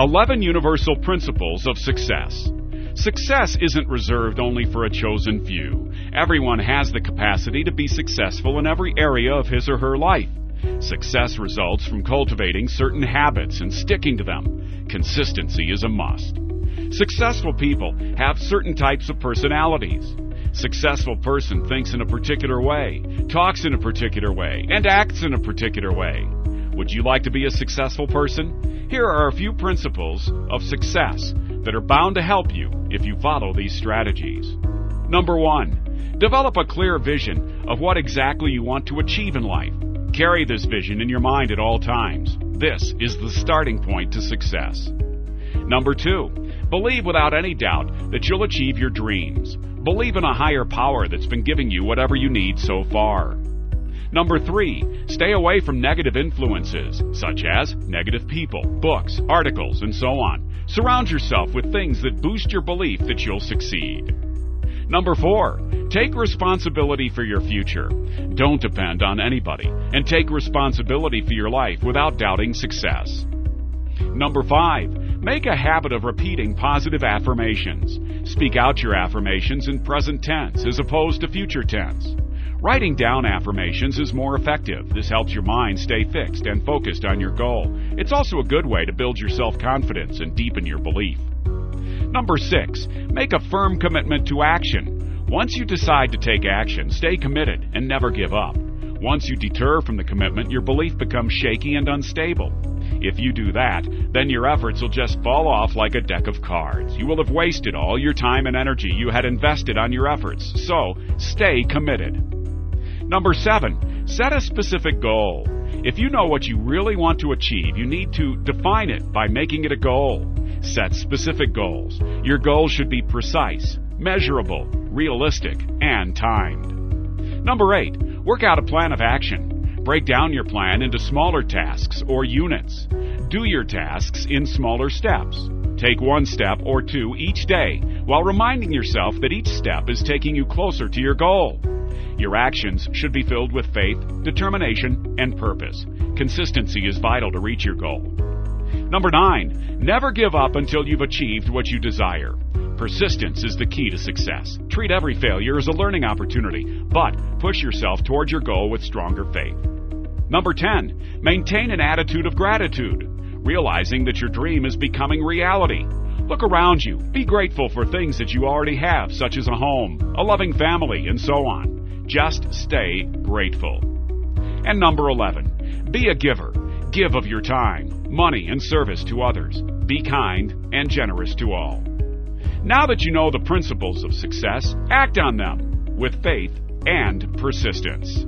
11 Universal Principles of Success. Success isn't reserved only for a chosen few. Everyone has the capacity to be successful in every area of his or her life. Success results from cultivating certain habits and sticking to them. Consistency is a must. Successful people have certain types of personalities. Successful person thinks in a particular way, talks in a particular way, and acts in a particular way. Would you like to be a successful person? Here are a few principles of success that are bound to help you if you follow these strategies. Number one, develop a clear vision of what exactly you want to achieve in life. Carry this vision in your mind at all times. This is the starting point to success. Number two, believe without any doubt that you'll achieve your dreams. Believe in a higher power that's been giving you whatever you need so far. Number three, stay away from negative influences, such as negative people, books, articles, and so on. Surround yourself with things that boost your belief that you'll succeed. Number four, take responsibility for your future. Don't depend on anybody, and take responsibility for your life without doubting success. Number five, make a habit of repeating positive affirmations. Speak out your affirmations in present tense as opposed to future tense. Writing down affirmations is more effective. This helps your mind stay fixed and focused on your goal. It's also a good way to build your self confidence and deepen your belief. Number six, make a firm commitment to action. Once you decide to take action, stay committed and never give up. Once you deter from the commitment, your belief becomes shaky and unstable. If you do that, then your efforts will just fall off like a deck of cards. You will have wasted all your time and energy you had invested on your efforts. So, stay committed. Number seven, set a specific goal. If you know what you really want to achieve, you need to define it by making it a goal. Set specific goals. Your goals should be precise, measurable, realistic, and timed. Number eight, work out a plan of action. Break down your plan into smaller tasks or units. Do your tasks in smaller steps. Take one step or two each day while reminding yourself that each step is taking you closer to your goal. Your actions should be filled with faith, determination, and purpose. Consistency is vital to reach your goal. Number nine, never give up until you've achieved what you desire. Persistence is the key to success. Treat every failure as a learning opportunity, but push yourself towards your goal with stronger faith. Number 10, maintain an attitude of gratitude, realizing that your dream is becoming reality. Look around you. Be grateful for things that you already have, such as a home, a loving family, and so on. Just stay grateful. And number 11, be a giver. Give of your time, money, and service to others. Be kind and generous to all. Now that you know the principles of success, act on them with faith and persistence.